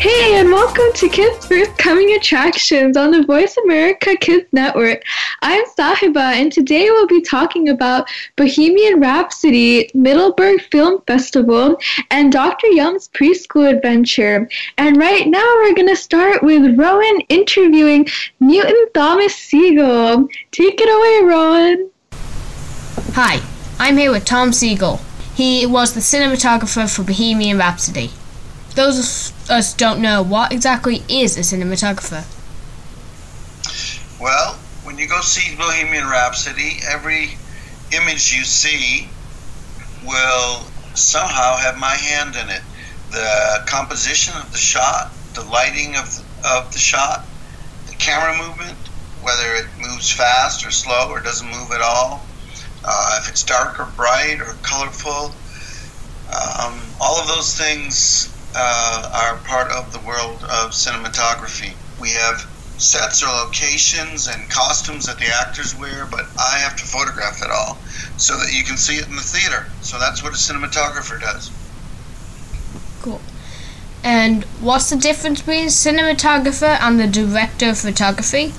Hey, and welcome to Kids First Coming Attractions on the Voice America Kids Network. I'm Sahiba, and today we'll be talking about Bohemian Rhapsody, Middleburg Film Festival, and Dr. Yum's preschool adventure. And right now we're going to start with Rohan interviewing Newton Thomas Sigel. Take it away, Rohan. Hi, I'm here with Tom Sigel. He was the cinematographer for Bohemian Rhapsody. Those of us don't know what exactly is a cinematographer. Well, when you go see Bohemian Rhapsody, every image you see will somehow have my hand in it. The composition of the shot, the lighting of the, of the shot, the camera movement, whether it moves fast or slow or doesn't move at all, uh, if it's dark or bright or colorful, um, all of those things uh, are part of the world of cinematography. We have sets or locations and costumes that the actors wear, but I have to photograph it all so that you can see it in the theater. So that's what a cinematographer does. Cool. And what's the difference between cinematographer and the director of photography?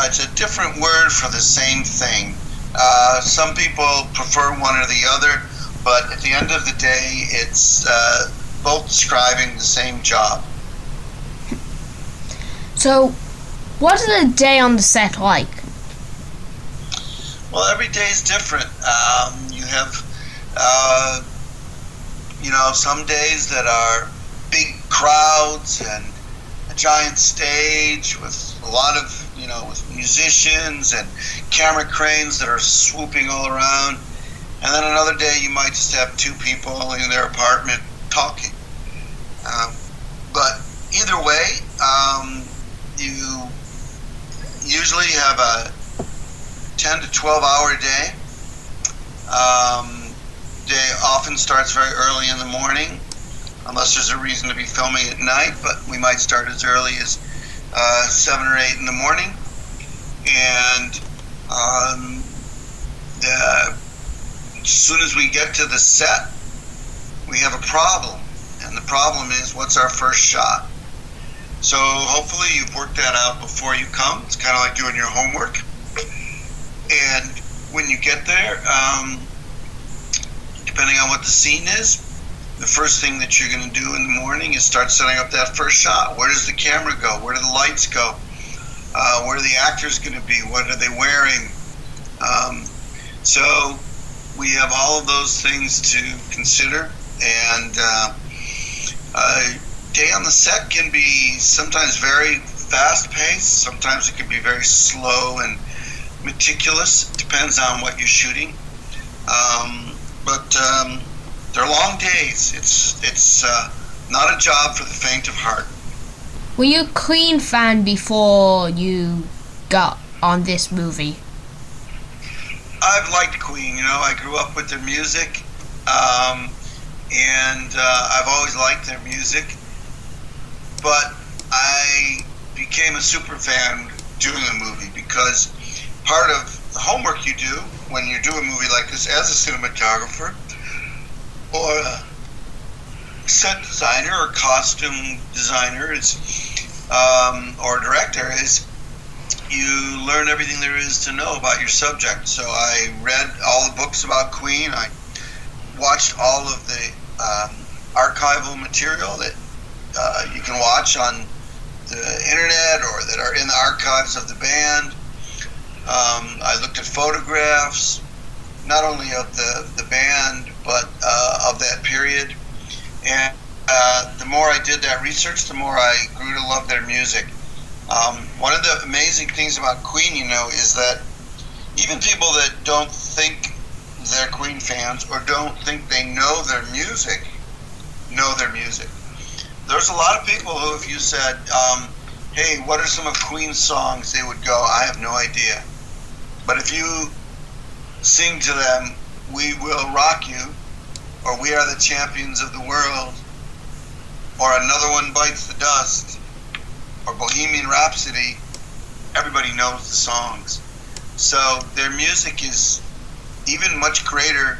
It's a different word for the same thing. Uh, some people prefer one or the other, but at the end of the day, it's uh, both describing the same job. So, what is a day on the set like? Well, every day is different. Um, you have, uh, you know, some days that are big crowds and a giant stage with a lot of, you know, with musicians and camera cranes that are swooping all around. And then another day you might just have two people in their apartment talking. Um, but either way, um, you usually have a 10 to 12 hour day. Um, day often starts very early in the morning, unless there's a reason to be filming at night, but we might start as early as uh, 7 or 8 in the morning. And um, the, as soon as we get to the set, we have a problem. And the problem is, what's our first shot? So hopefully you've worked that out before you come. It's kind of like doing your homework. And when you get there, um, depending on what the scene is, the first thing that you're going to do in the morning is start setting up that first shot. Where does the camera go? Where do the lights go? Uh, where are the actors going to be? What are they wearing? Um, so we have all of those things to consider, and uh, uh, day on the set can be sometimes very fast paced, sometimes it can be very slow and meticulous. Depends on what you're shooting. Um, but um, they're long days. It's it's uh, not a job for the faint of heart. Were you a Queen fan before you got on this movie? I've liked Queen. You know, I grew up with their music, um, and uh, I've always liked their music. But I became a super fan doing the movie because part of the homework you do when you do a movie like this as a cinematographer or a set designer or costume designer is um, or director is you learn everything there is to know about your subject. So I read all the books about Queen. I watched all of the um, archival material that uh, you can watch on the internet or that are in the archives of the band. Um, I looked at photographs, not only of the, the band, but uh, of that period. And uh, the more I did that research, the more I grew to love their music. Um, one of the amazing things about Queen, you know, is that even people that don't think they're Queen fans or don't think they know their music know their music. There's a lot of people who, if you said, um, hey, what are some of Queen's songs, they would go, I have no idea. But if you sing to them, We Will Rock You, or We Are the Champions of the World, or Another One Bites the Dust, or Bohemian Rhapsody, everybody knows the songs. So their music is even much greater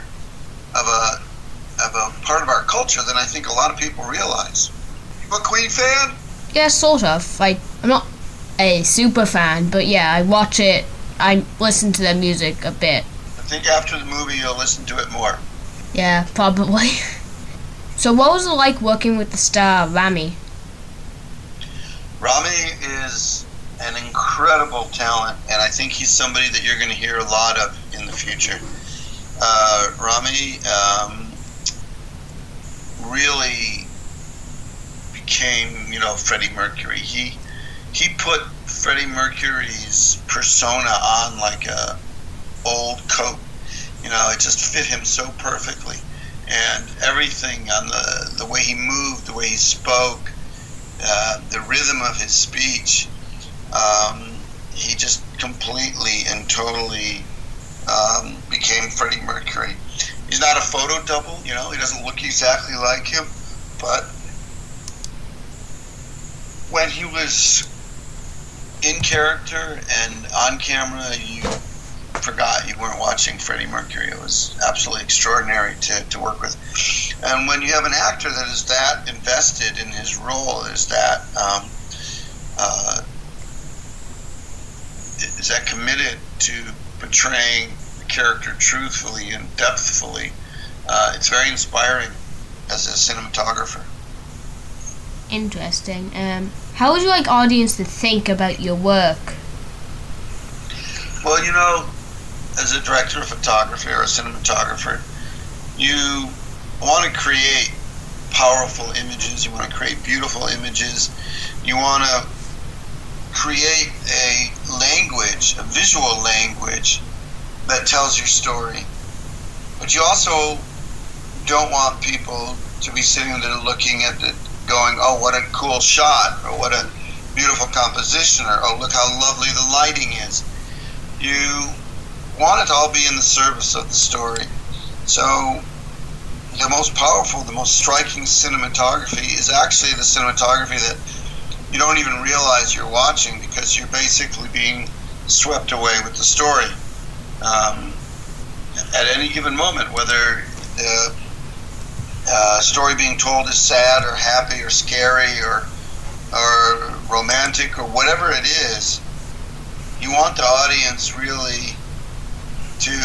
of a of a part of our culture than I think a lot of people realize. You a Queen fan? Yeah, sort of. Like I'm not a super fan, but yeah, I watch it. I listen to their music a bit. I think after the movie you'll listen to it more. Yeah, probably. so, what was it like working with the star Rami? Rami is an incredible talent, and I think he's somebody that you're going to hear a lot of in the future. Uh, Rami um, really became, you know, Freddie Mercury. He he put Freddie Mercury's persona on like a old coat. You know, it just fit him so perfectly, and everything on the the way he moved, the way he spoke, uh, the rhythm of his speech. Um, he just completely and totally um, became Freddie Mercury. He's not a photo double, you know. He doesn't look exactly like him, but when he was in character and on camera, you forgot you weren't watching Freddie Mercury. It was absolutely extraordinary to, to work with. And when you have an actor that is that invested in his role, is that um, uh, is that committed to portraying the character truthfully and depthfully, uh, it's very inspiring as a cinematographer. Interesting. Um, how would you like audience to think about your work? Well, you know, as a director of photography or a cinematographer, you want to create powerful images. You want to create beautiful images. You want to create a language, a visual language that tells your story. But you also don't want people to be sitting there looking at it, going, "Oh, what a cool shot," or "What a beautiful composition," or "Oh, look how lovely the lighting is." You want it to all be in the service of the story. So, the most powerful, the most striking cinematography is actually the cinematography that you don't even realize you're watching because you're basically being swept away with the story um, at any given moment, whether the uh, story being told is sad or happy or scary or or romantic or whatever it is. You want the audience really to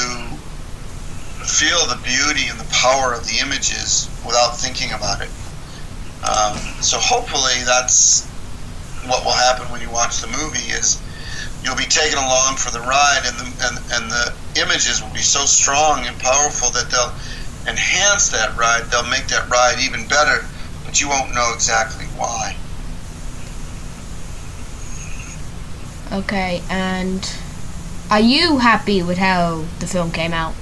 feel the beauty and the power of the images without thinking about it. Um, so hopefully that's what will happen when you watch the movie is you'll be taken along for the ride and the, and, and the images will be so strong and powerful that they'll enhance that ride. They'll make that ride even better but you won't know exactly why. Okay and are you happy with how the film came out?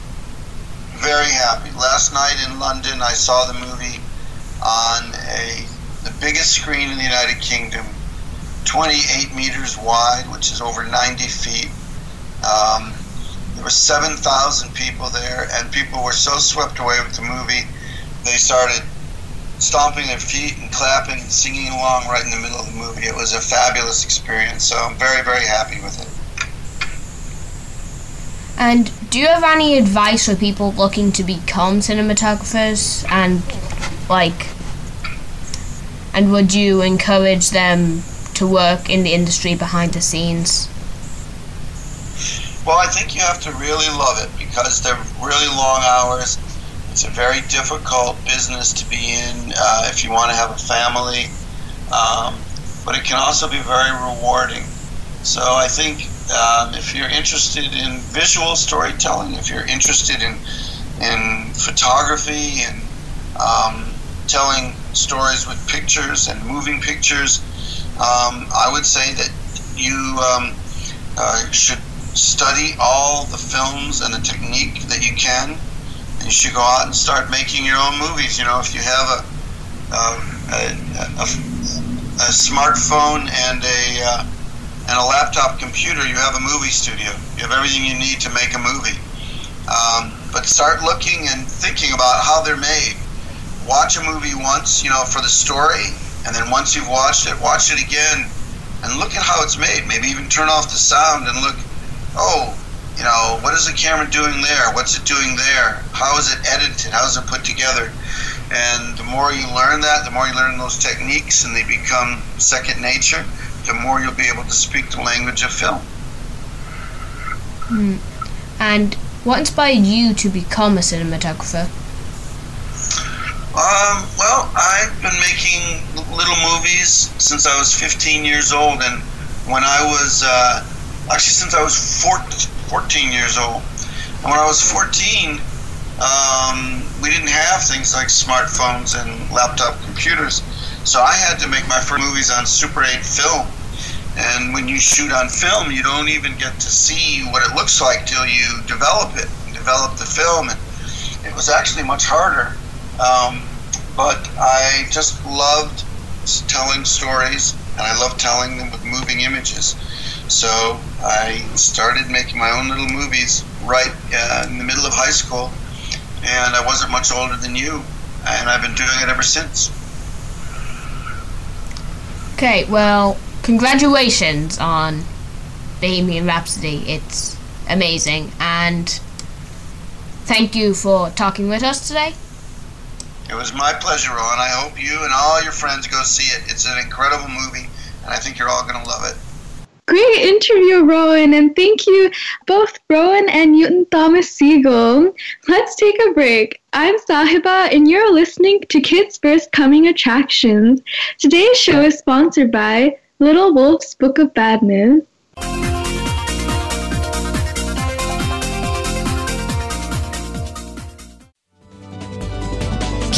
Very happy. Last night in london i saw the movie on a the biggest screen in the united kingdom 28 meters wide, which is over 90 feet. Um, there were 7,000 people there, and people were so swept away with the movie, they started stomping their feet and clapping and singing along right in the middle of the movie. It was a fabulous experience, so I'm very, very happy with it. And do you have any advice for people looking to become cinematographers and like and would you encourage them to work in the industry behind the scenes? Well, I think you have to really love it because they're really long hours. It's a very difficult business to be in uh, if you want to have a family, um, but it can also be very rewarding. So I think um, if you're interested in visual storytelling, if you're interested in in photography and um, telling stories with pictures and moving pictures, um, I would say that you um, uh, should study all the films and the technique that you can. And you should go out and start making your own movies. You know, if you have a a, a, a, a smartphone and a uh, and a laptop computer, you have a movie studio. You have everything you need to make a movie. Um, but start looking and thinking about how they're made. Watch a movie once, you know, for the story, and then once you've watched it, watch it again and look at how it's made. Maybe even turn off the sound and look, oh, you know, what is the camera doing there? What's it doing there? How is it edited? How is it put together? And the more you learn that, the more you learn those techniques and they become second nature, the more you'll be able to speak the language of film. Hmm. And what inspired you to become a cinematographer? Um, well, I've been making little movies since I was 15 years old, and when I was uh, actually since I was 14 years old, and when I was 14, um, we didn't have things like smartphones and laptop computers, so I had to make my first movies on Super 8 film. And when you shoot on film, you don't even get to see what it looks like till you develop it, develop the film. And it was actually much harder. Um, but I just loved telling stories, and I love telling them with moving images. So I started making my own little movies right uh, in the middle of high school, and I wasn't much older than you, and I've been doing it ever since. Okay, well, congratulations on Bohemian Rhapsody. It's amazing. And thank you for talking with us today. It was my pleasure, Ron. I hope you and all your friends go see it. It's an incredible movie, and I think you're all going to love it. Great interview, Rohan, and thank you both Rohan and Newton Thomas Sigel. Let's take a break. I'm Sahiba, and you're listening to Kids First Coming Attractions. Today's show is sponsored by Little Wolf's Book of Badness.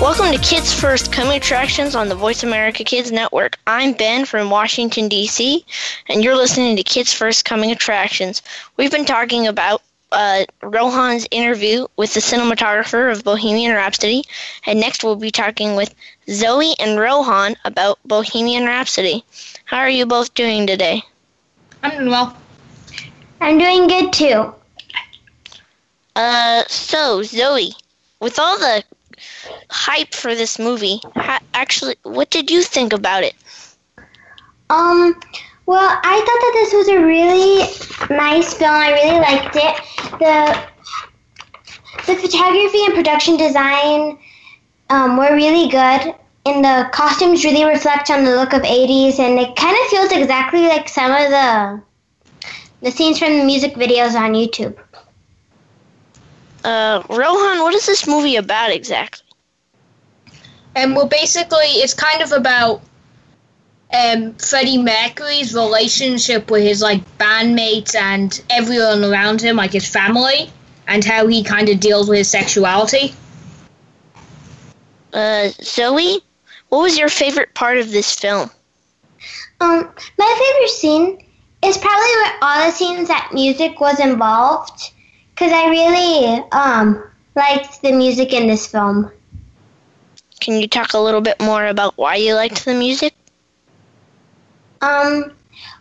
Welcome to Kids First Coming Attractions on the Voice America Kids Network. I'm Ben from Washington, D.C., and you're listening to Kids First Coming Attractions. We've been talking about uh, Rohan's interview with the cinematographer of Bohemian Rhapsody, and next we'll be talking with Zoe and Rohan about Bohemian Rhapsody. How are you both doing today? I'm doing well. I'm doing good too. Uh, so Zoe, with all the hype for this movie. Ha- actually, what did you think about it? Um, well, I thought that this was a really nice film. I really liked it. The the photography and production design um, were really good, and the costumes really reflect on the look of 80s, and it kind of feels exactly like some of the the scenes from the music videos on YouTube. Uh, Rohan, what is this movie about exactly? Um, well, basically, it's kind of about um, Freddie Mercury's relationship with his like bandmates and everyone around him, like his family, and how he kind of deals with his sexuality. Uh, Zoe, what was your favorite part of this film? Um, my favorite scene is probably where all the scenes that music was involved, because I really um liked the music in this film. Can you talk a little bit more about why you liked the music? Um,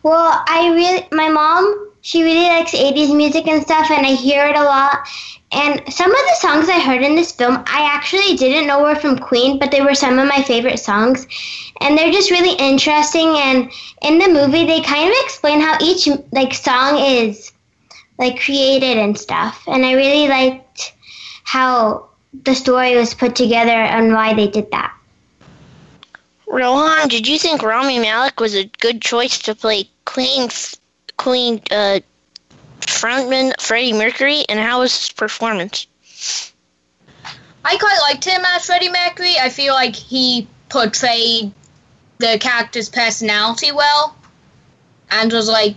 well, I really, my mom, she really likes 80s music and stuff, and I hear it a lot. And some of the songs I heard in this film, I actually didn't know were from Queen, but they were some of my favorite songs. And they're just really interesting. And in the movie, they kind of explain how each like song is like created and stuff. And I really liked how the story was put together and why they did that. Rohan, did you think Rami Malek was a good choice to play Queen Queen uh, frontman Freddie Mercury, and how was his performance? I quite liked him as Freddie Mercury. I feel like he portrayed the character's personality well, and was like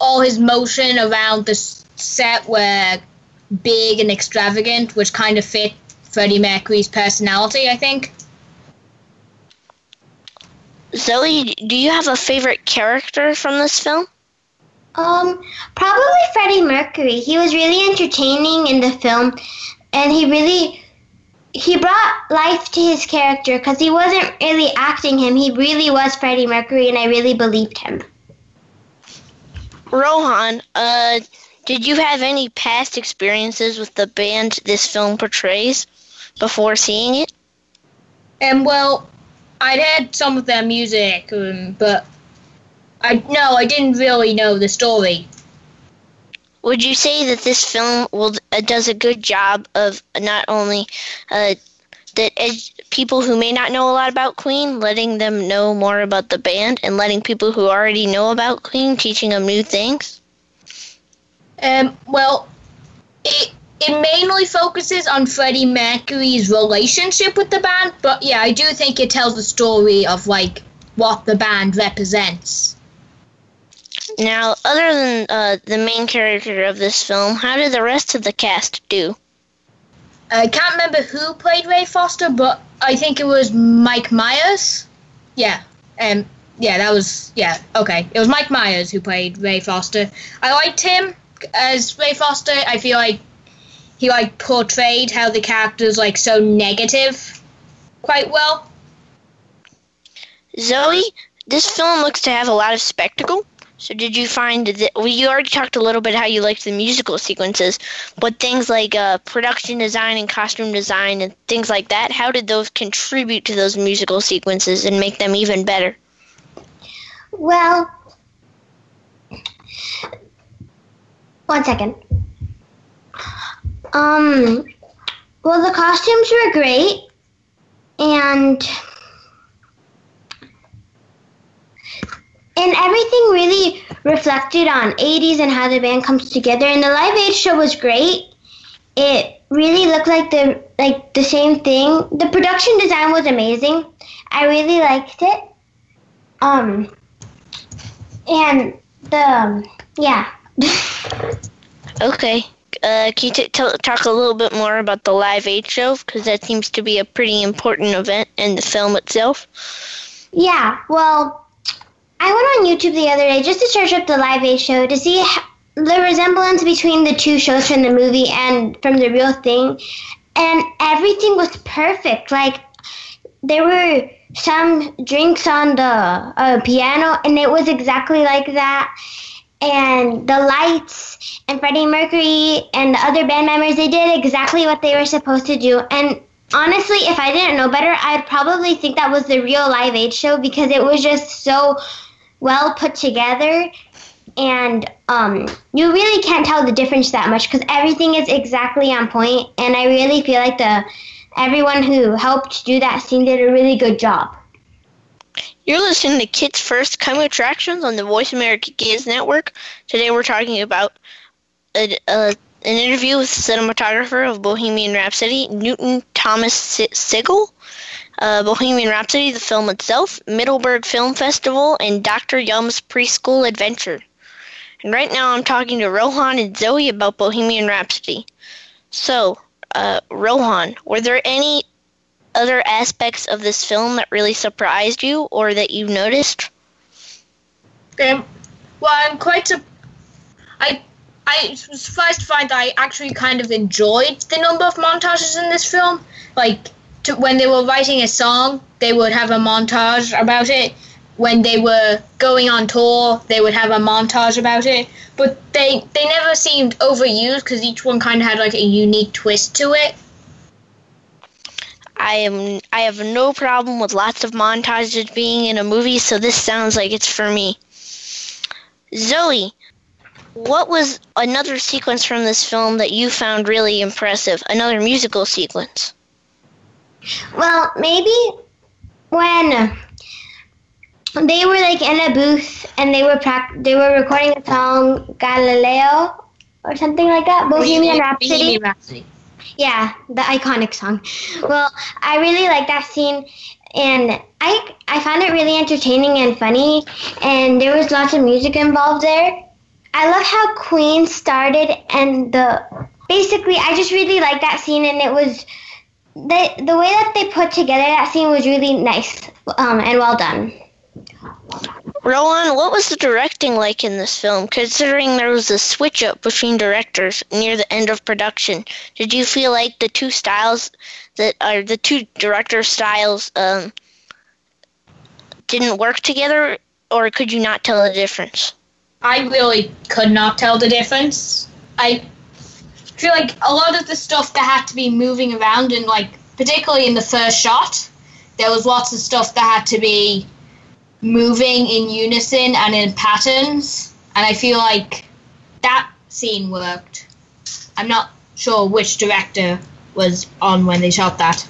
all his motion around the set were big and extravagant, which kind of fit Freddie Mercury's personality. I think. Zoe, do you have a favorite character from this film? Um, probably Freddie Mercury. He was really entertaining in the film, and he really he brought life to his character because he wasn't really acting him. He really was Freddie Mercury, and I really believed him. Rohan, uh, did you have any past experiences with the band this film portrays before seeing it? Um, well, I'd had some of their music, um, but I no, I didn't really know the story. Would you say that this film will uh, does a good job of not only uh, that ed- people who may not know a lot about Queen, letting them know more about the band, and letting people who already know about Queen, teaching them new things? Um, well, it it mainly focuses on Freddie Mercury's relationship with the band, but yeah, I do think it tells the story of like what the band represents. Now, other than uh, the main character of this film, how did the rest of the cast do? I can't remember who played Ray Foster, but I think it was Mike Myers. Yeah, um, yeah, that was yeah. Okay, it was Mike Myers who played Ray Foster. I liked him as Ray Foster. I feel like he like portrayed how the character's like so negative quite well. Zoe, this film looks to have a lot of spectacle. So did you find that well, you already talked a little bit how you liked the musical sequences, but things like uh, production design and costume design and things like that, how did those contribute to those musical sequences and make them even better? Well, one second. Um, well, the costumes were great, and and everything really reflected on 80s and how the band comes together. And the Live Aid show was great. It really looked like the like the same thing. The production design was amazing. I really liked it. Um, and the um, yeah. okay. Uh, can you t- t- talk a little bit more about the Live Aid show? Because that seems to be a pretty important event in the film itself. Yeah, well, I went on YouTube the other day just to search up the Live Aid show to see the resemblance between the two shows from the movie and from the real thing. And everything was perfect. Like, there were some drinks on the uh, piano, and it was exactly like that. And the lights and Freddie Mercury and the other band members, they did exactly what they were supposed to do. And honestly, if I didn't know better, I'd probably think that was the real Live Aid show because it was just so well put together and um, you really can't tell the difference that much because everything is exactly on point and i really feel like the everyone who helped do that scene did a really good job. You're listening to kids first coming attractions on the voice america kids network. Today we're talking about a, a, an interview with cinematographer of bohemian rhapsody newton thomas sigel uh, Bohemian Rhapsody, the film itself, Middleburg Film Festival, and Dr. Yum's Preschool Adventure. And right now I'm talking to Rohan and Zoe about Bohemian Rhapsody. So, uh, Rohan, were there any other aspects of this film that really surprised you or that you noticed? Um, Well, I'm quite. Su- I I was surprised to find that I actually kind of enjoyed the number of montages in this film. Like to, when they were writing a song, they would have a montage about it. When they were going on tour, they would have a montage about it. But they they never seemed overused because each one kind of had like a unique twist to it. I am I have no problem with lots of montages being in a movie, so this sounds like it's for me. Zoe, what was another sequence from this film that you found really impressive? Another musical sequence? Well, maybe when they were like in a booth and they were prac- they were recording a song Galileo or something like that, Bohemian Rhapsody. Bohemian Rhapsody. Yeah, the iconic song. Well, I really like that scene and I I found it really entertaining and funny and there was lots of music involved there. I love how Queen started and the basically I just really like that scene and it was the the way that they put together that scene was really nice um, and well done. Rohan, what was the directing like in this film, considering there was a switch up between directors near the end of production? Did you feel like the two styles that are the two director styles um, didn't work together, or could you not tell the difference? I really could not tell the difference. I feel like a lot of the stuff that had to be moving around, and like particularly in the first shot, there was lots of stuff that had to be moving in unison and in patterns, and I feel like that scene worked. I'm not sure which director was on when they shot that.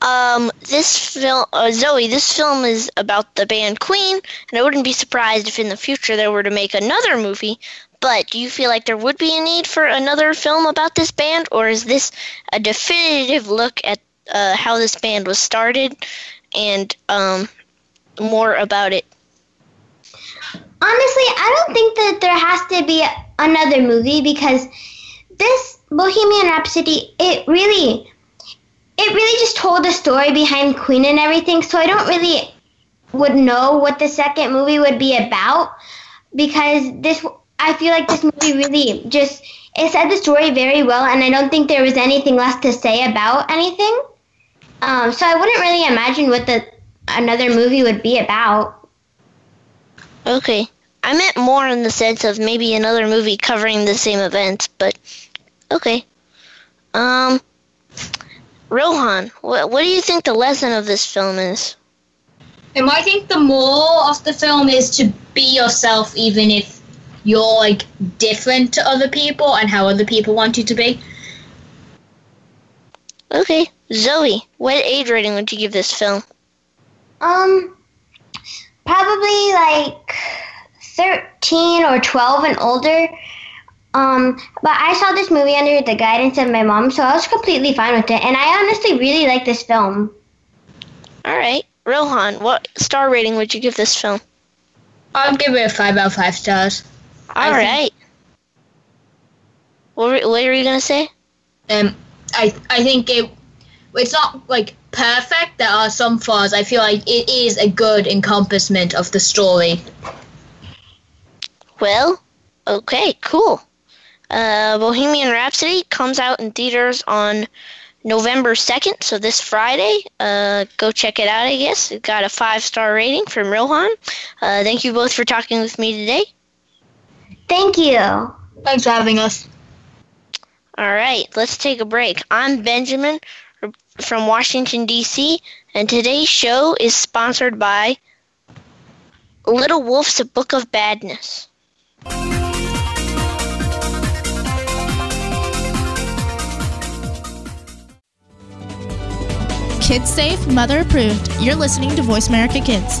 Um, this film, uh, Zoe, this film is about the band Queen, and I wouldn't be surprised if in the future they were to make another movie. But do you feel like there would be a need for another film about this band, or is this a definitive look at uh, how this band was started and um, more about it? Honestly, I don't think that there has to be another movie because this Bohemian Rhapsody, it really it really just told the story behind Queen and everything, so I don't really would know what the second movie would be about because this I feel like this movie really just it said the story very well and I don't think there was anything left to say about anything. Um, so I wouldn't really imagine what the another movie would be about. Okay. I meant more in the sense of maybe another movie covering the same events, but okay. Um Rohan, what, what do you think the lesson of this film is? And I think the moral of the film is to be yourself, even if you're like different to other people and how other people want you to be. Okay. Zoe, what age rating would you give this film? Um, probably like 13 or 12 and older. Um, but I saw this movie under the guidance of my mom, so I was completely fine with it. And I honestly really like this film. All right. Rohan, what star rating would you give this film? I'll give it a five out of five stars. All right. What, were- what were you going to say? Um, I I think it it's not like perfect. There are some flaws. I feel like it is a good encompassment of the story. Well, okay, cool. Uh, Bohemian Rhapsody comes out in theaters on November 2nd, so this Friday. Uh, go check it out, I guess. It got a five star rating from Rohan. Uh, thank you both for talking with me today. Thank you. Thanks for having us. All right, let's take a break. I'm Benjamin from Washington, D.C., and today's show is sponsored by Little Wolf's Book of Badness. Kids safe, mother approved. You're listening to Voice America Kids.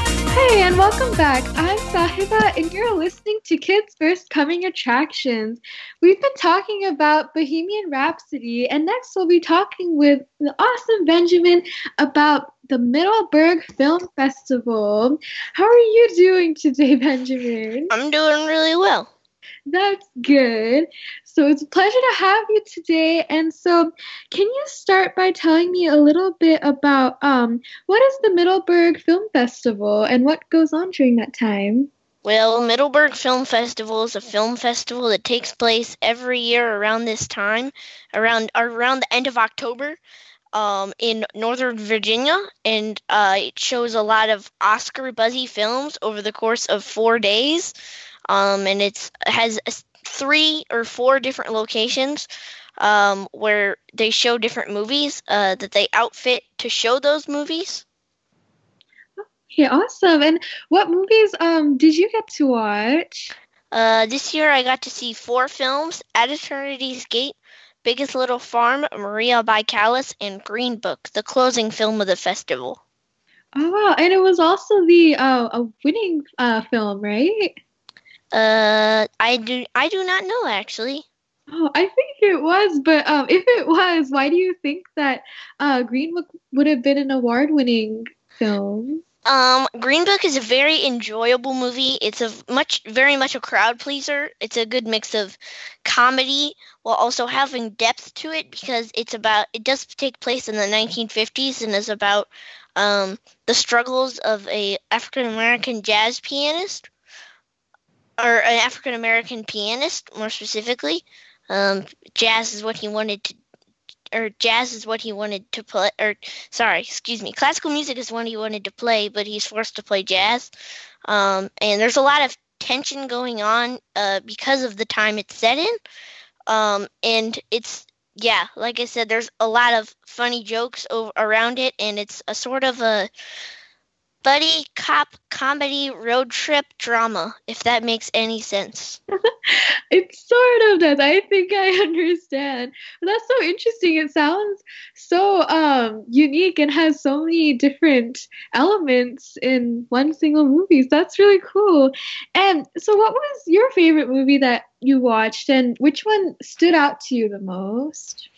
Hey, and welcome back. I'm Sahiba, and you're listening to Kids First Coming Attractions. We've been talking about Bohemian Rhapsody, and next we'll be talking with the awesome Benjamin about the Middleburg Film Festival. How are you doing today, Benjamin? I'm doing really well. That's good. So it's a pleasure to have you today. And so, can you start by telling me a little bit about um, what is the Middleburg Film Festival and what goes on during that time? Well, Middleburg Film Festival is a film festival that takes place every year around this time, around around the end of October, um, in Northern Virginia, and uh, it shows a lot of Oscar buzzy films over the course of four days. Um, and it's has three or four different locations um, where they show different movies uh, that they outfit to show those movies. Okay, awesome. And what movies um did you get to watch? Uh, this year I got to see four films: At Eternity's Gate, Biggest Little Farm, Maria by Callas, and Green Book, the closing film of the festival. Oh wow! And it was also the uh, a winning uh, film, right? Uh, I do I do not know actually. Oh, I think it was, but um, if it was, why do you think that uh, Green Book would have been an award-winning film? Um, Green Book is a very enjoyable movie. It's a much, very much a crowd pleaser. It's a good mix of comedy while also having depth to it because it's about. It does take place in the 1950s and is about um, the struggles of a African American jazz pianist or an African American pianist, more specifically. Um, jazz is what he wanted to, or jazz is what he wanted to play, or sorry, excuse me, classical music is what he wanted to play, but he's forced to play jazz. Um, and there's a lot of tension going on uh, because of the time it's set in. Um, and it's yeah, like I said, there's a lot of funny jokes over, around it, and it's a sort of a buddy cop comedy road trip drama, if that makes any sense. it sort of does. I think I understand. But that's so interesting. It sounds so um, unique and has so many different elements in one single movie. So that's really cool. And so, what was your favorite movie that you watched, and which one stood out to you the most?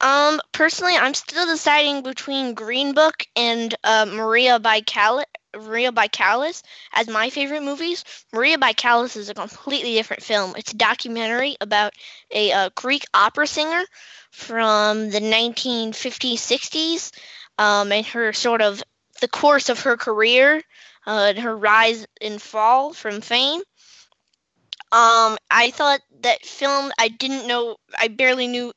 Um, personally, I'm still deciding between Green Book and uh, Maria by Callas. Maria by Callas as my favorite movies. Maria by Callas is a completely different film. It's a documentary about a uh, Greek opera singer from the 1950s, 60s, um, and her sort of the course of her career uh, and her rise and fall from fame. Um, I thought that film. I didn't know. I barely knew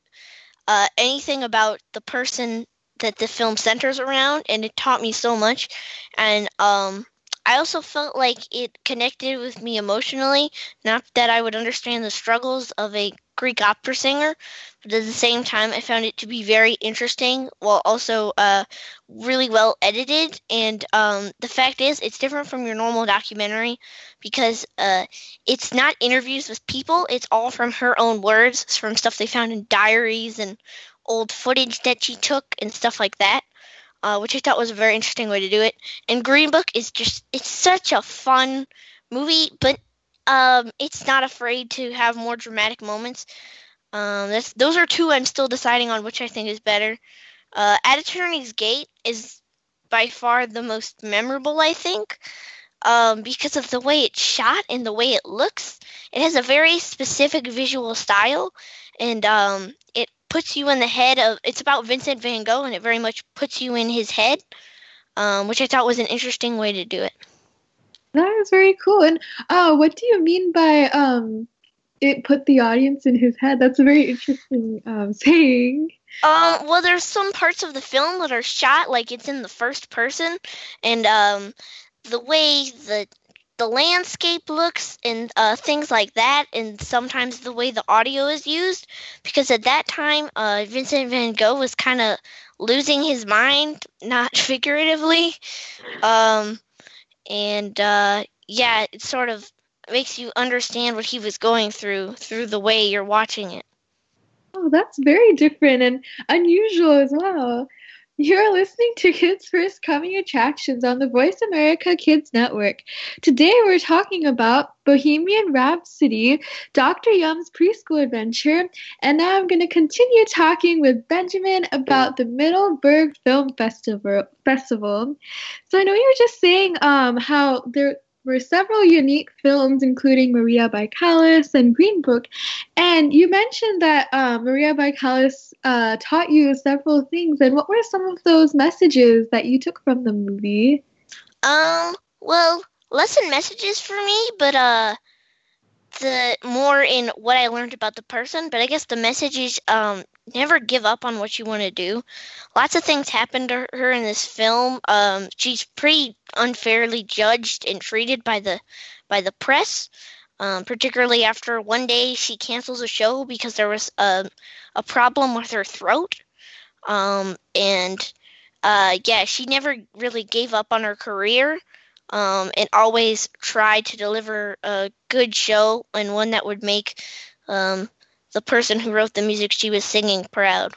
uh, anything about the person that the film centers around, and it taught me so much. And um, I also felt like it connected with me emotionally. Not that I would understand the struggles of a Greek opera singer, but at the same time, I found it to be very interesting while also uh, really well edited. And um, the fact is, it's different from your normal documentary because uh, it's not interviews with people, it's all from her own words, from stuff they found in diaries and old footage that she took and stuff like that. Uh, which I thought was a very interesting way to do it. And Green Book is just, it's such a fun movie, but um, it's not afraid to have more dramatic moments. Um, those are two I'm still deciding on which I think is better. Uh, At Eternity's Gate is by far the most memorable, I think, um, because of the way it's shot and the way it looks. It has a very specific visual style, and um, it puts you in the head of. It's about Vincent Van Gogh, and it very much puts you in his head, um, which I thought was an interesting way to do it. That is very cool. And uh, what do you mean by um, it put the audience in his head? That's a very interesting um, saying. Um, well, there's some parts of the film that are shot like it's in the first person, and um, the way the the landscape looks and uh, things like that, and sometimes the way the audio is used, because at that time, uh, Vincent Van Gogh was kind of losing his mind, not figuratively, um, and uh, yeah, it sort of makes you understand what he was going through through the way you're watching it. Oh, that's very different and unusual as well. You're listening to Kids First Coming Attractions on the Voice America Kids Network. Today we're talking about Bohemian Rhapsody, Dr. Yum's preschool adventure, and now I'm going to continue talking with Benjamin about the Middleburg Film Festival. Festival. So I know you were just saying um, how there were several unique films, including Maria by Callas and Green Book. And you mentioned that uh, Maria by Callas uh, taught you several things. And what were some of those messages that you took from the movie? Um, well, lesson messages for me, but uh, the more in what I learned about the person. But I guess the message is um, never give up on what you want to do. Lots of things happen to her in this film. Um, she's pretty unfairly judged and treated by the by the press, um, particularly after one day she cancels a show because there was a a problem with her throat. Um, and uh, yeah, she never really gave up on her career. Um, and always try to deliver a good show and one that would make um, the person who wrote the music she was singing proud.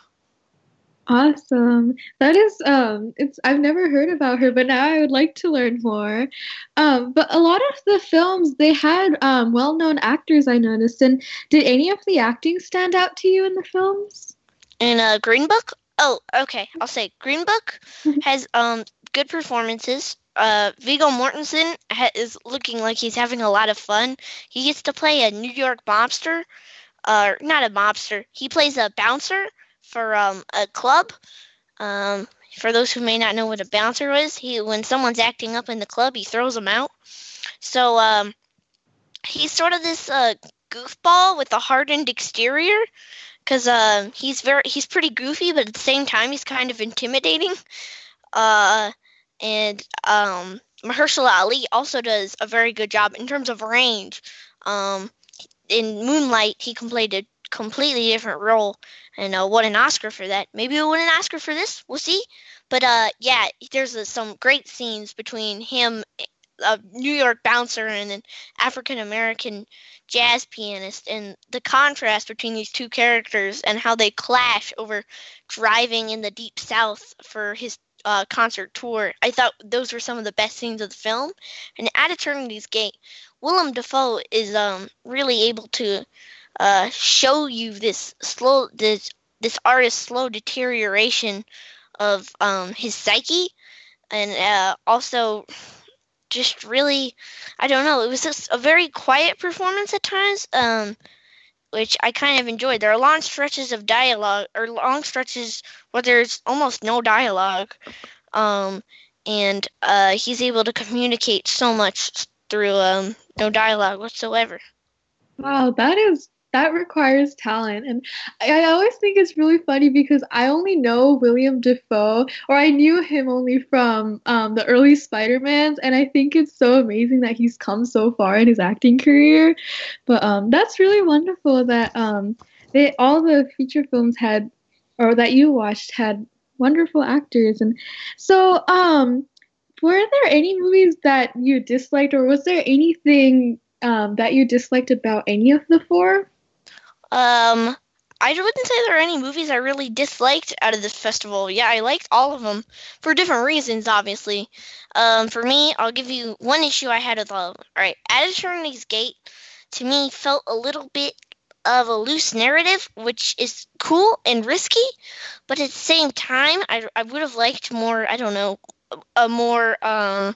Awesome. That is um it's I've never heard about her, but now I would like to learn more. Um but a lot of the films they had um well-known actors I noticed and did any of the acting stand out to you in the films? In uh Green Book? Oh, okay. I'll say Green Book has um good performances. Uh, Viggo Mortensen ha- is looking like he's having a lot of fun. He gets to play a New York mobster, uh, not a mobster. He plays a bouncer for um, a club. Um, for those who may not know what a bouncer is, he when someone's acting up in the club, he throws them out. So um, he's sort of this uh, goofball with a hardened exterior, because uh, he's very he's pretty goofy, but at the same time he's kind of intimidating. Uh, and um, Mahershala Ali also does a very good job in terms of range. Um, in Moonlight, he played a completely different role and uh, won an Oscar for that. Maybe he'll win an Oscar for this. We'll see. But uh, yeah, there's uh, some great scenes between him, a New York bouncer, and an African American jazz pianist, and the contrast between these two characters and how they clash over driving in the deep South for his uh, concert tour. I thought those were some of the best scenes of the film. And at Eternity's Gate, Willem Dafoe is um, really able to uh, show you this slow this this artist's slow deterioration of um, his psyche, and uh, also just really I don't know. It was just a very quiet performance at times. Um, which I kind of enjoyed. There are long stretches of dialogue, or long stretches where there's almost no dialogue, um, and uh, he's able to communicate so much through um, no dialogue whatsoever. Wow, that is that requires talent. And I, always think it's really funny because I only know William Dafoe, or I knew him only from um, the early Spider Mans, and I think it's so amazing that he's come so far in his acting career. But um, that's really wonderful that um, they all the feature films had, or that you watched had wonderful actors. And so, um, were there any movies that you disliked, or was there anything um, that you disliked about any of the four? Um, I wouldn't say there are any movies I really disliked out of this festival. Yeah, I liked all of them for different reasons, obviously. Um, for me, I'll give you one issue I had with all of them. All right, At Eternity's Gate, to me, felt a little bit of a loose narrative, which is cool and risky, but at the same time, I, I would have liked more, I don't know, a more, um,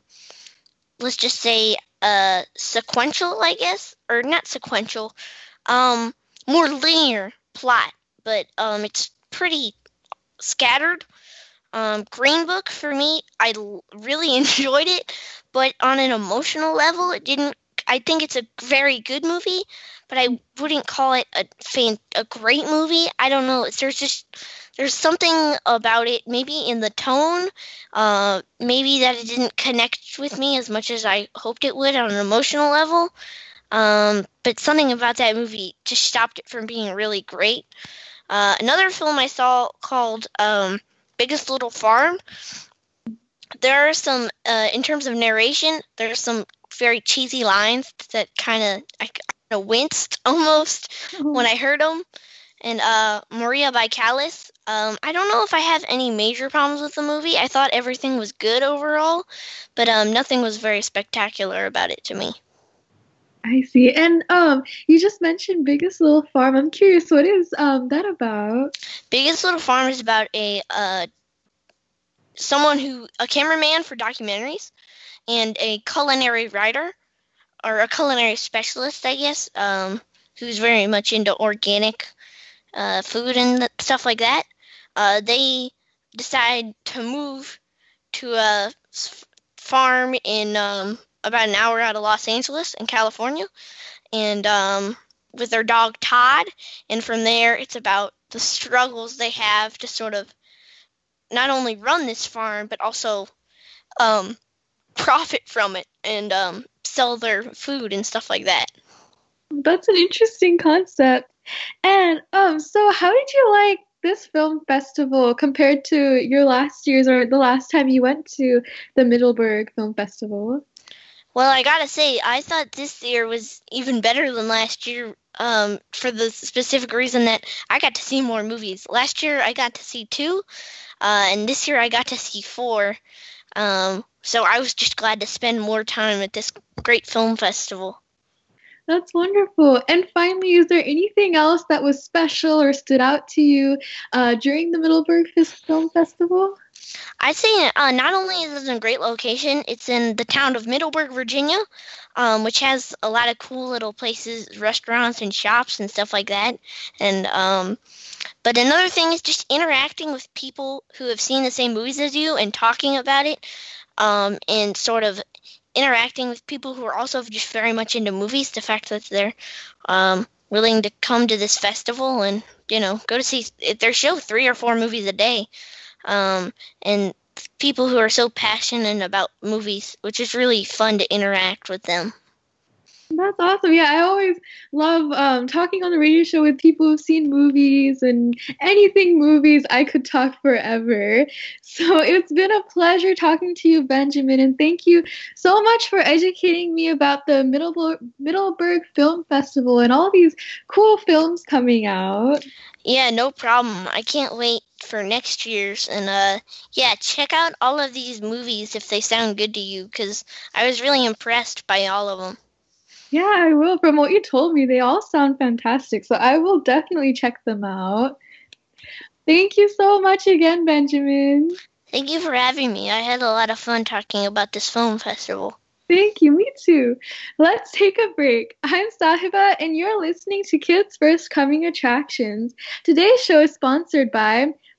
let's just say, uh, sequential, I guess, or not sequential, um, more linear plot, but um, it's pretty scattered. Um, Green Book for me, I l- really enjoyed it, but on an emotional level, it didn't. I think it's a very good movie, but I wouldn't call it a fan, a great movie. I don't know. There's just there's something about it, maybe in the tone, uh, maybe that it didn't connect with me as much as I hoped it would on an emotional level. Um, but something about that movie just stopped it from being really great. Uh, another film I saw called um, Biggest Little Farm. There are some, uh, in terms of narration, there are some very cheesy lines that kind of I kind of winced almost when I heard them. And uh, Maria by Callas. Um, I don't know if I have any major problems with the movie. I thought everything was good overall, but um, nothing was very spectacular about it to me. I see. And um, you just mentioned Biggest Little Farm. I'm curious, what is um that about? Biggest Little Farm is about a uh, someone who a cameraman for documentaries and a culinary writer or a culinary specialist, I guess, um, who's very much into organic uh, food and stuff like that. Uh, they decide to move to a farm in um, about an hour out of Los Angeles in California, and um, with their dog Todd. And from there, it's about the struggles they have to sort of not only run this farm but also um, profit from it and um, sell their food and stuff like that. That's an interesting concept. And um, so how did you like this film festival compared to your last year's or the last time you went to the Middleburg Film Festival? Well, I gotta say, I thought this year was even better than last year um, for the specific reason that I got to see more movies. Last year I got to see two, uh, and this year I got to see four. Um, so I was just glad to spend more time at this great film festival. That's wonderful. And finally, is there anything else that was special or stood out to you uh, during the Middleburg Film Festival? I'd say uh, not only is it a great location, it's in the town of Middleburg, Virginia, um, which has a lot of cool little places, restaurants and shops and stuff like that. And um, but another thing is just interacting with people who have seen the same movies as you and talking about it, um, and sort of interacting with people who are also just very much into movies. The fact that they're um, willing to come to this festival and you know go to see their show three or four movies a day um, and people who are so passionate about movies, which is really fun to interact with them. That's awesome. Yeah, I always love um, talking on the radio show with people who've seen movies and anything movies. I could talk forever. So it's been a pleasure talking to you, Benjamin, and thank you so much for educating me about the Middleburg, Middleburg Film Festival and all these cool films coming out. Yeah, no problem. I can't wait for next year's and uh yeah check out all of these movies if they sound good to you because i was really impressed by all of them yeah i will from what you told me they all sound fantastic so i will definitely check them out thank you so much again benjamin thank you for having me i had a lot of fun talking about this film festival Thank you, me too. Let's take a break. I'm Sahiba, and you're listening to Kids First Coming Attractions. Today's show is sponsored by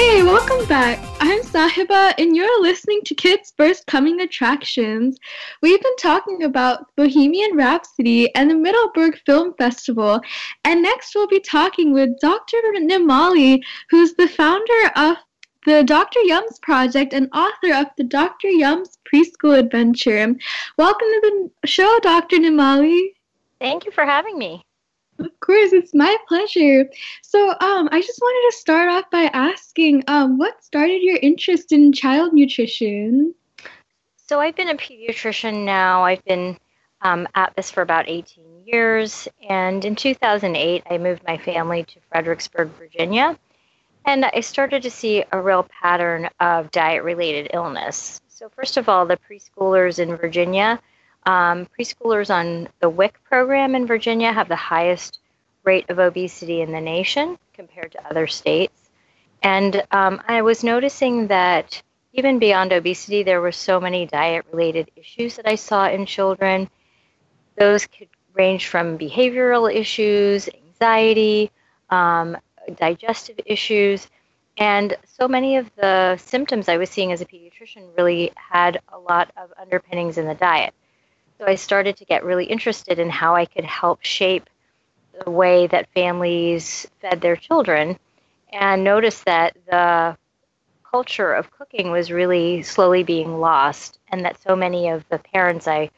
Hey, welcome back. I'm Sahiba, and you're listening to Kids First Coming Attractions. We've been talking about Bohemian Rhapsody and the Middleburg Film Festival, and next we'll be talking with Dr. Nimali, who's the founder of the Dr. Yums Project and author of the Dr. Yums Preschool Adventure. Welcome to the show, Dr. Nimali. Thank you for having me. Of course, it's my pleasure. So, um, I just wanted to start off by asking, um, what started your interest in child nutrition? So, I've been a pediatrician now. I've been um, at this for about 18 years, and in 2008, I moved my family to Fredericksburg, Virginia, and I started to see a real pattern of diet-related illness. So, first of all, the preschoolers in Virginia um, preschoolers on the WIC program in Virginia have the highest rate of obesity in the nation compared to other states. And um, I was noticing that even beyond obesity, there were so many diet related issues that I saw in children. Those could range from behavioral issues, anxiety, um, digestive issues. And so many of the symptoms I was seeing as a pediatrician really had a lot of underpinnings in the diet. So I started to get really interested in how I could help shape the way that families fed their children and noticed that the culture of cooking was really slowly being lost and that so many of the parents I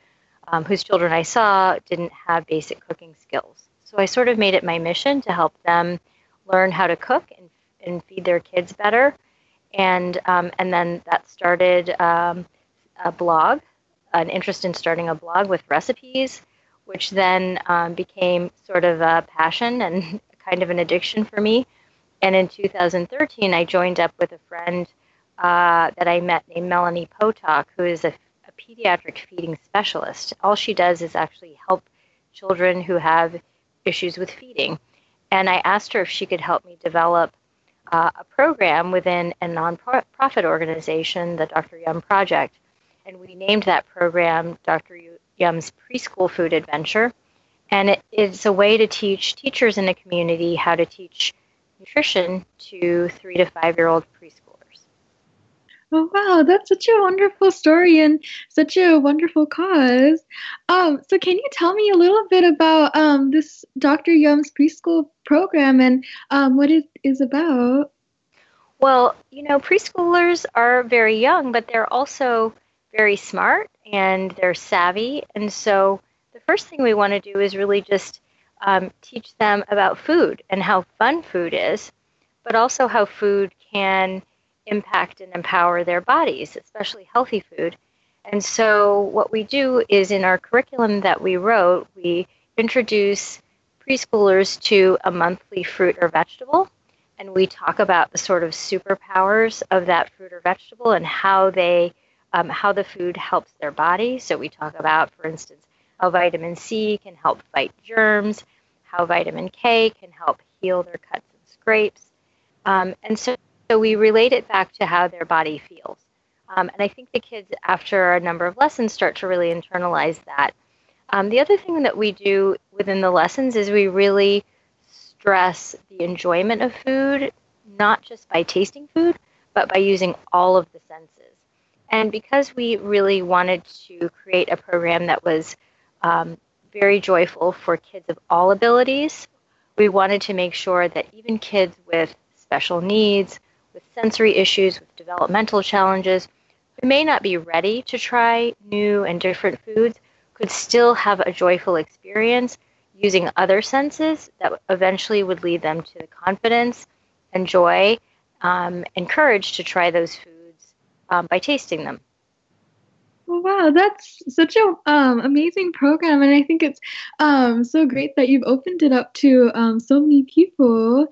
um, whose children I saw didn't have basic cooking skills. So I sort of made it my mission to help them learn how to cook and, and feed their kids better. And, um, and then that started um, a blog an interest in starting a blog with recipes, which then um, became sort of a passion and kind of an addiction for me. And in 2013, I joined up with a friend uh, that I met named Melanie Potok, who is a, a pediatric feeding specialist. All she does is actually help children who have issues with feeding. And I asked her if she could help me develop uh, a program within a nonprofit organization, the Dr. Yum Project, and we named that program Dr. Yum's Preschool Food Adventure. And it is a way to teach teachers in the community how to teach nutrition to three to five year old preschoolers. Oh wow, that's such a wonderful story and such a wonderful cause. Um, so can you tell me a little bit about um, this Dr. Yum's preschool program and um, what it is about? Well, you know, preschoolers are very young, but they're also very smart and they're savvy. And so the first thing we want to do is really just um, teach them about food and how fun food is, but also how food can impact and empower their bodies, especially healthy food. And so, what we do is in our curriculum that we wrote, we introduce preschoolers to a monthly fruit or vegetable, and we talk about the sort of superpowers of that fruit or vegetable and how they um, how the food helps their body. So we talk about, for instance, how vitamin C can help fight germs, how vitamin K can help heal their cuts and scrapes. Um, and so, so we relate it back to how their body feels. Um, and I think the kids, after a number of lessons, start to really internalize that. Um, the other thing that we do within the lessons is we really stress the enjoyment of food, not just by tasting food, but by using all of the senses. And because we really wanted to create a program that was um, very joyful for kids of all abilities, we wanted to make sure that even kids with special needs, with sensory issues, with developmental challenges, who may not be ready to try new and different foods, could still have a joyful experience using other senses that eventually would lead them to the confidence and joy um, and courage to try those foods um, by tasting them. Oh, wow, that's such a um, amazing program, and I think it's um, so great that you've opened it up to um, so many people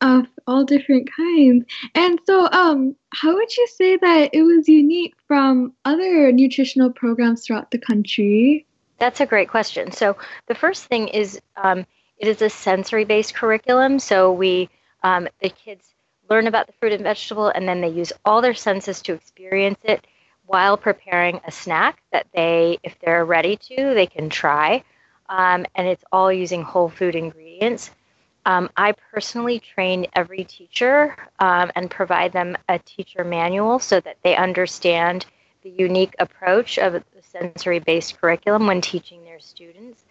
of all different kinds. And so, um, how would you say that it was unique from other nutritional programs throughout the country? That's a great question. So, the first thing is um, it is a sensory based curriculum. So, we um, the kids learn about the fruit and vegetable, and then they use all their senses to experience it while preparing a snack that they, if they're ready to, they can try. Um, and it's all using whole food ingredients. Um, I personally train every teacher um, and provide them a teacher manual so that they understand the unique approach of the sensory based curriculum when teaching their students.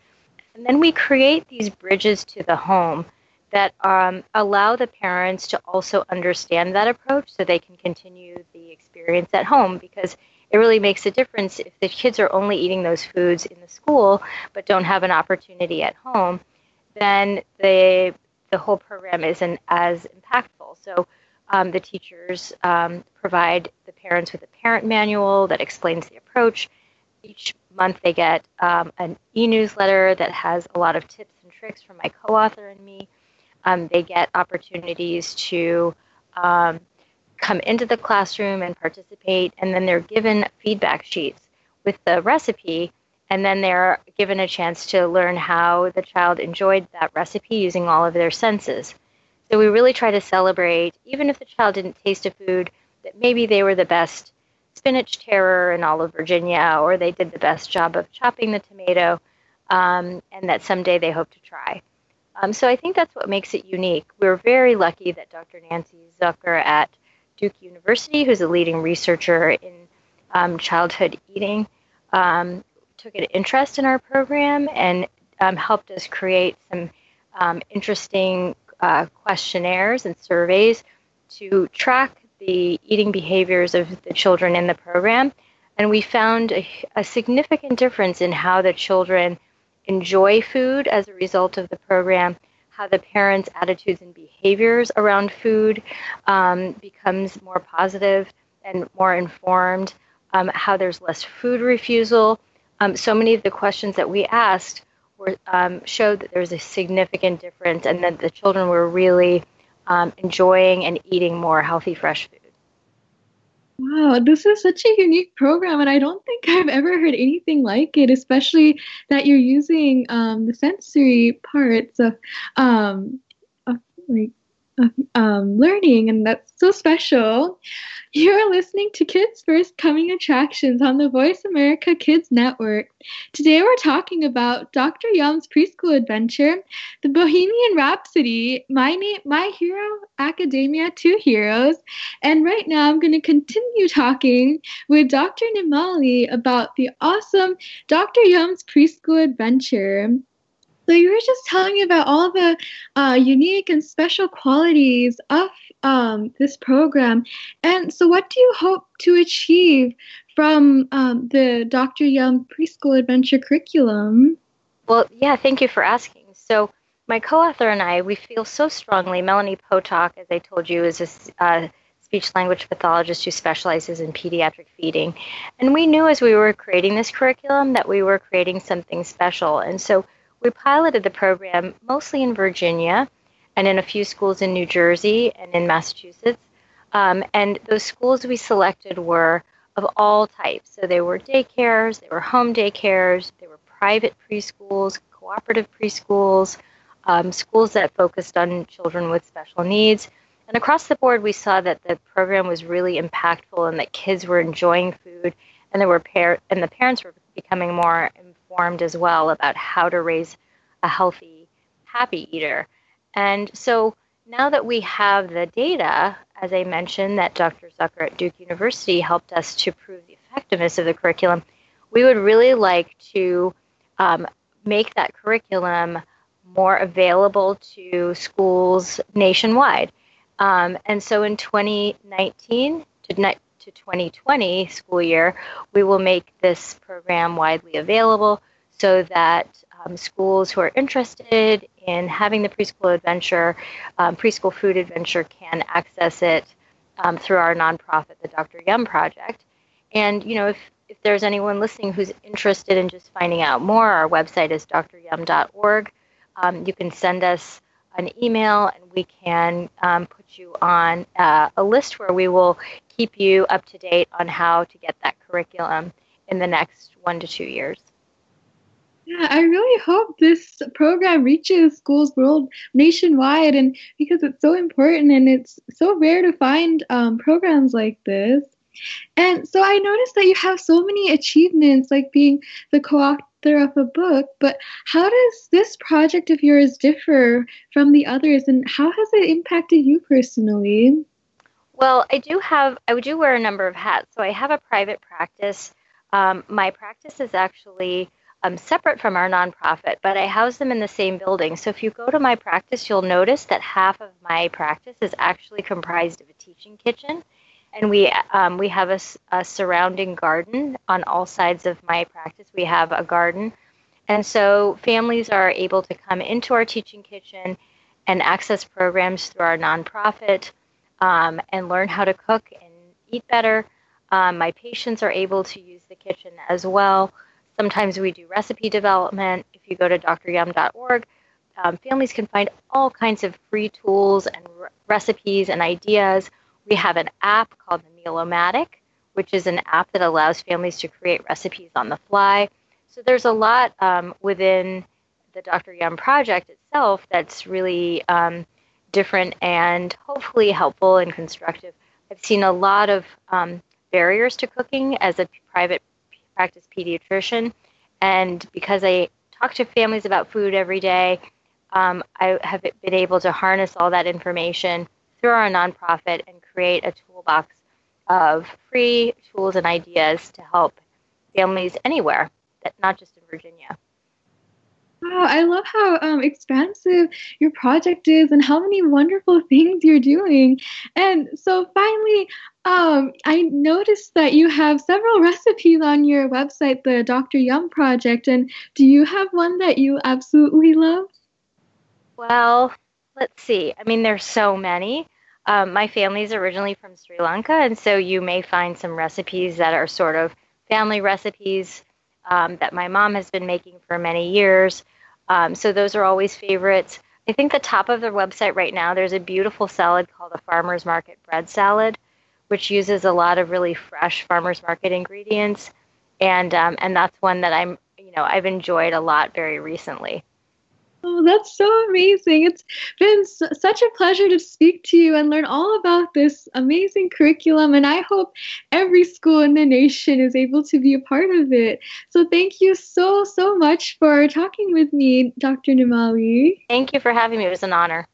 And then we create these bridges to the home that um, allow the parents to also understand that approach so they can continue the experience at home because it really makes a difference if the kids are only eating those foods in the school but don't have an opportunity at home then the the whole program isn't as impactful. So um, the teachers um, provide the parents with a parent manual that explains the approach. Each month they get um, an e-newsletter that has a lot of tips and tricks from my co-author and me um, they get opportunities to um, come into the classroom and participate, and then they're given feedback sheets with the recipe, and then they're given a chance to learn how the child enjoyed that recipe using all of their senses. So we really try to celebrate, even if the child didn't taste a food, that maybe they were the best spinach terror in all of Virginia, or they did the best job of chopping the tomato, um, and that someday they hope to try. Um, so I think that's what makes it unique. We're very lucky that Dr. Nancy Zucker at Duke University, who's a leading researcher in um, childhood eating, um, took an interest in our program and um, helped us create some um, interesting uh, questionnaires and surveys to track the eating behaviors of the children in the program. And we found a, a significant difference in how the children enjoy food as a result of the program, how the parents' attitudes and behaviors around food um, becomes more positive and more informed, um, how there's less food refusal. Um, so many of the questions that we asked were um, showed that there was a significant difference, and that the children were really um, enjoying and eating more healthy, fresh food. Wow, this is such a unique program, and I don't think I've ever heard anything like it, especially that you're using um, the sensory parts of, um, of like um, learning, and that's so special. You're listening to Kids First Coming Attractions on the Voice America Kids Network. Today we're talking about Dr. Yum's preschool adventure, The Bohemian Rhapsody, My Name, My Hero Academia, Two Heroes, and right now I'm going to continue talking with Dr. Nimali about the awesome Dr. Yum's preschool adventure. So you were just telling me about all the uh, unique and special qualities of um, this program. And so, what do you hope to achieve from um, the Dr. Yum Preschool Adventure curriculum? Well, yeah, thank you for asking. So, my co-author and I, we feel so strongly. Melanie Potok, as I told you, is a uh, speech language pathologist who specializes in pediatric feeding, and we knew as we were creating this curriculum that we were creating something special. And so, we piloted the program mostly in Virginia and in a few schools in New Jersey and in Massachusetts. Um, and those schools we selected were of all types. So they were daycares, they were home daycares, they were private preschools, cooperative preschools, um, schools that focused on children with special needs. And across the board, we saw that the program was really impactful and that kids were enjoying food and there were par- and the parents were becoming more informed as well about how to raise a healthy, happy eater. And so now that we have the data, as I mentioned, that Dr. Zucker at Duke University helped us to prove the effectiveness of the curriculum, we would really like to um, make that curriculum more available to schools nationwide. Um, and so in 2019 to, to 2020 school year, we will make this program widely available so that um, schools who are interested in having the preschool adventure, um, preschool food adventure, can access it um, through our nonprofit, the Dr. Yum Project. And you know, if if there's anyone listening who's interested in just finding out more, our website is dryum.org. Um, you can send us an email and we can um, put you on uh, a list where we will keep you up to date on how to get that curriculum in the next one to two years. Yeah, I really hope this program reaches schools world nationwide, and because it's so important and it's so rare to find um, programs like this. And so I noticed that you have so many achievements, like being the co author of a book. But how does this project of yours differ from the others, and how has it impacted you personally? Well, I do have, I do wear a number of hats. So I have a private practice. Um, my practice is actually um, separate from our nonprofit, but I house them in the same building. So if you go to my practice, you'll notice that half of my practice is actually comprised of a teaching kitchen and we um, we have a, a, surrounding garden on all sides of my practice. We have a garden, and so families are able to come into our teaching kitchen and access programs through our nonprofit um, and learn how to cook and eat better. Um, my patients are able to use the kitchen as well. Sometimes we do recipe development. If you go to dryum.org, um, families can find all kinds of free tools and re- recipes and ideas we have an app called the Mealomatic, which is an app that allows families to create recipes on the fly. So there's a lot um, within the Dr. Yum project itself that's really um, different and hopefully helpful and constructive. I've seen a lot of um, barriers to cooking as a private practice pediatrician, and because I talk to families about food every day, um, I have been able to harness all that information through our nonprofit and create a toolbox of free tools and ideas to help families anywhere, that not just in Virginia. Wow, I love how um, expansive your project is and how many wonderful things you're doing. And so finally, um, I noticed that you have several recipes on your website, the Dr. Yum Project. And do you have one that you absolutely love? Well, let's see. I mean, there's so many. Um, my family is originally from Sri Lanka, and so you may find some recipes that are sort of family recipes um, that my mom has been making for many years. Um, so those are always favorites. I think the top of their website right now, there's a beautiful salad called a farmer's market bread salad, which uses a lot of really fresh farmer's market ingredients, and um, and that's one that I'm you know I've enjoyed a lot very recently. Oh, that's so amazing. It's been such a pleasure to speak to you and learn all about this amazing curriculum. And I hope every school in the nation is able to be a part of it. So thank you so, so much for talking with me, Dr. Nimali. Thank you for having me. It was an honor.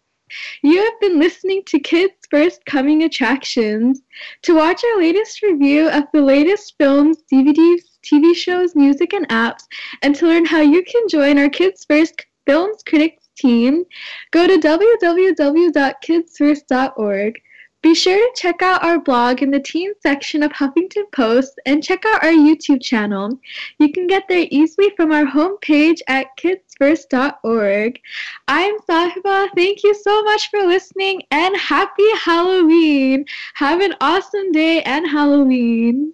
You have been listening to Kids First Coming Attractions. To watch our latest review of the latest films, DVDs, TV shows, music, and apps, and to learn how you can join our Kids First Films Critics team, go to www.kidsfirst.org. Be sure to check out our blog in the teen section of Huffington Post and check out our YouTube channel. You can get there easily from our homepage at kidsfirst.org. I'm Sahiba. Thank you so much for listening and happy Halloween. Have an awesome day and Halloween.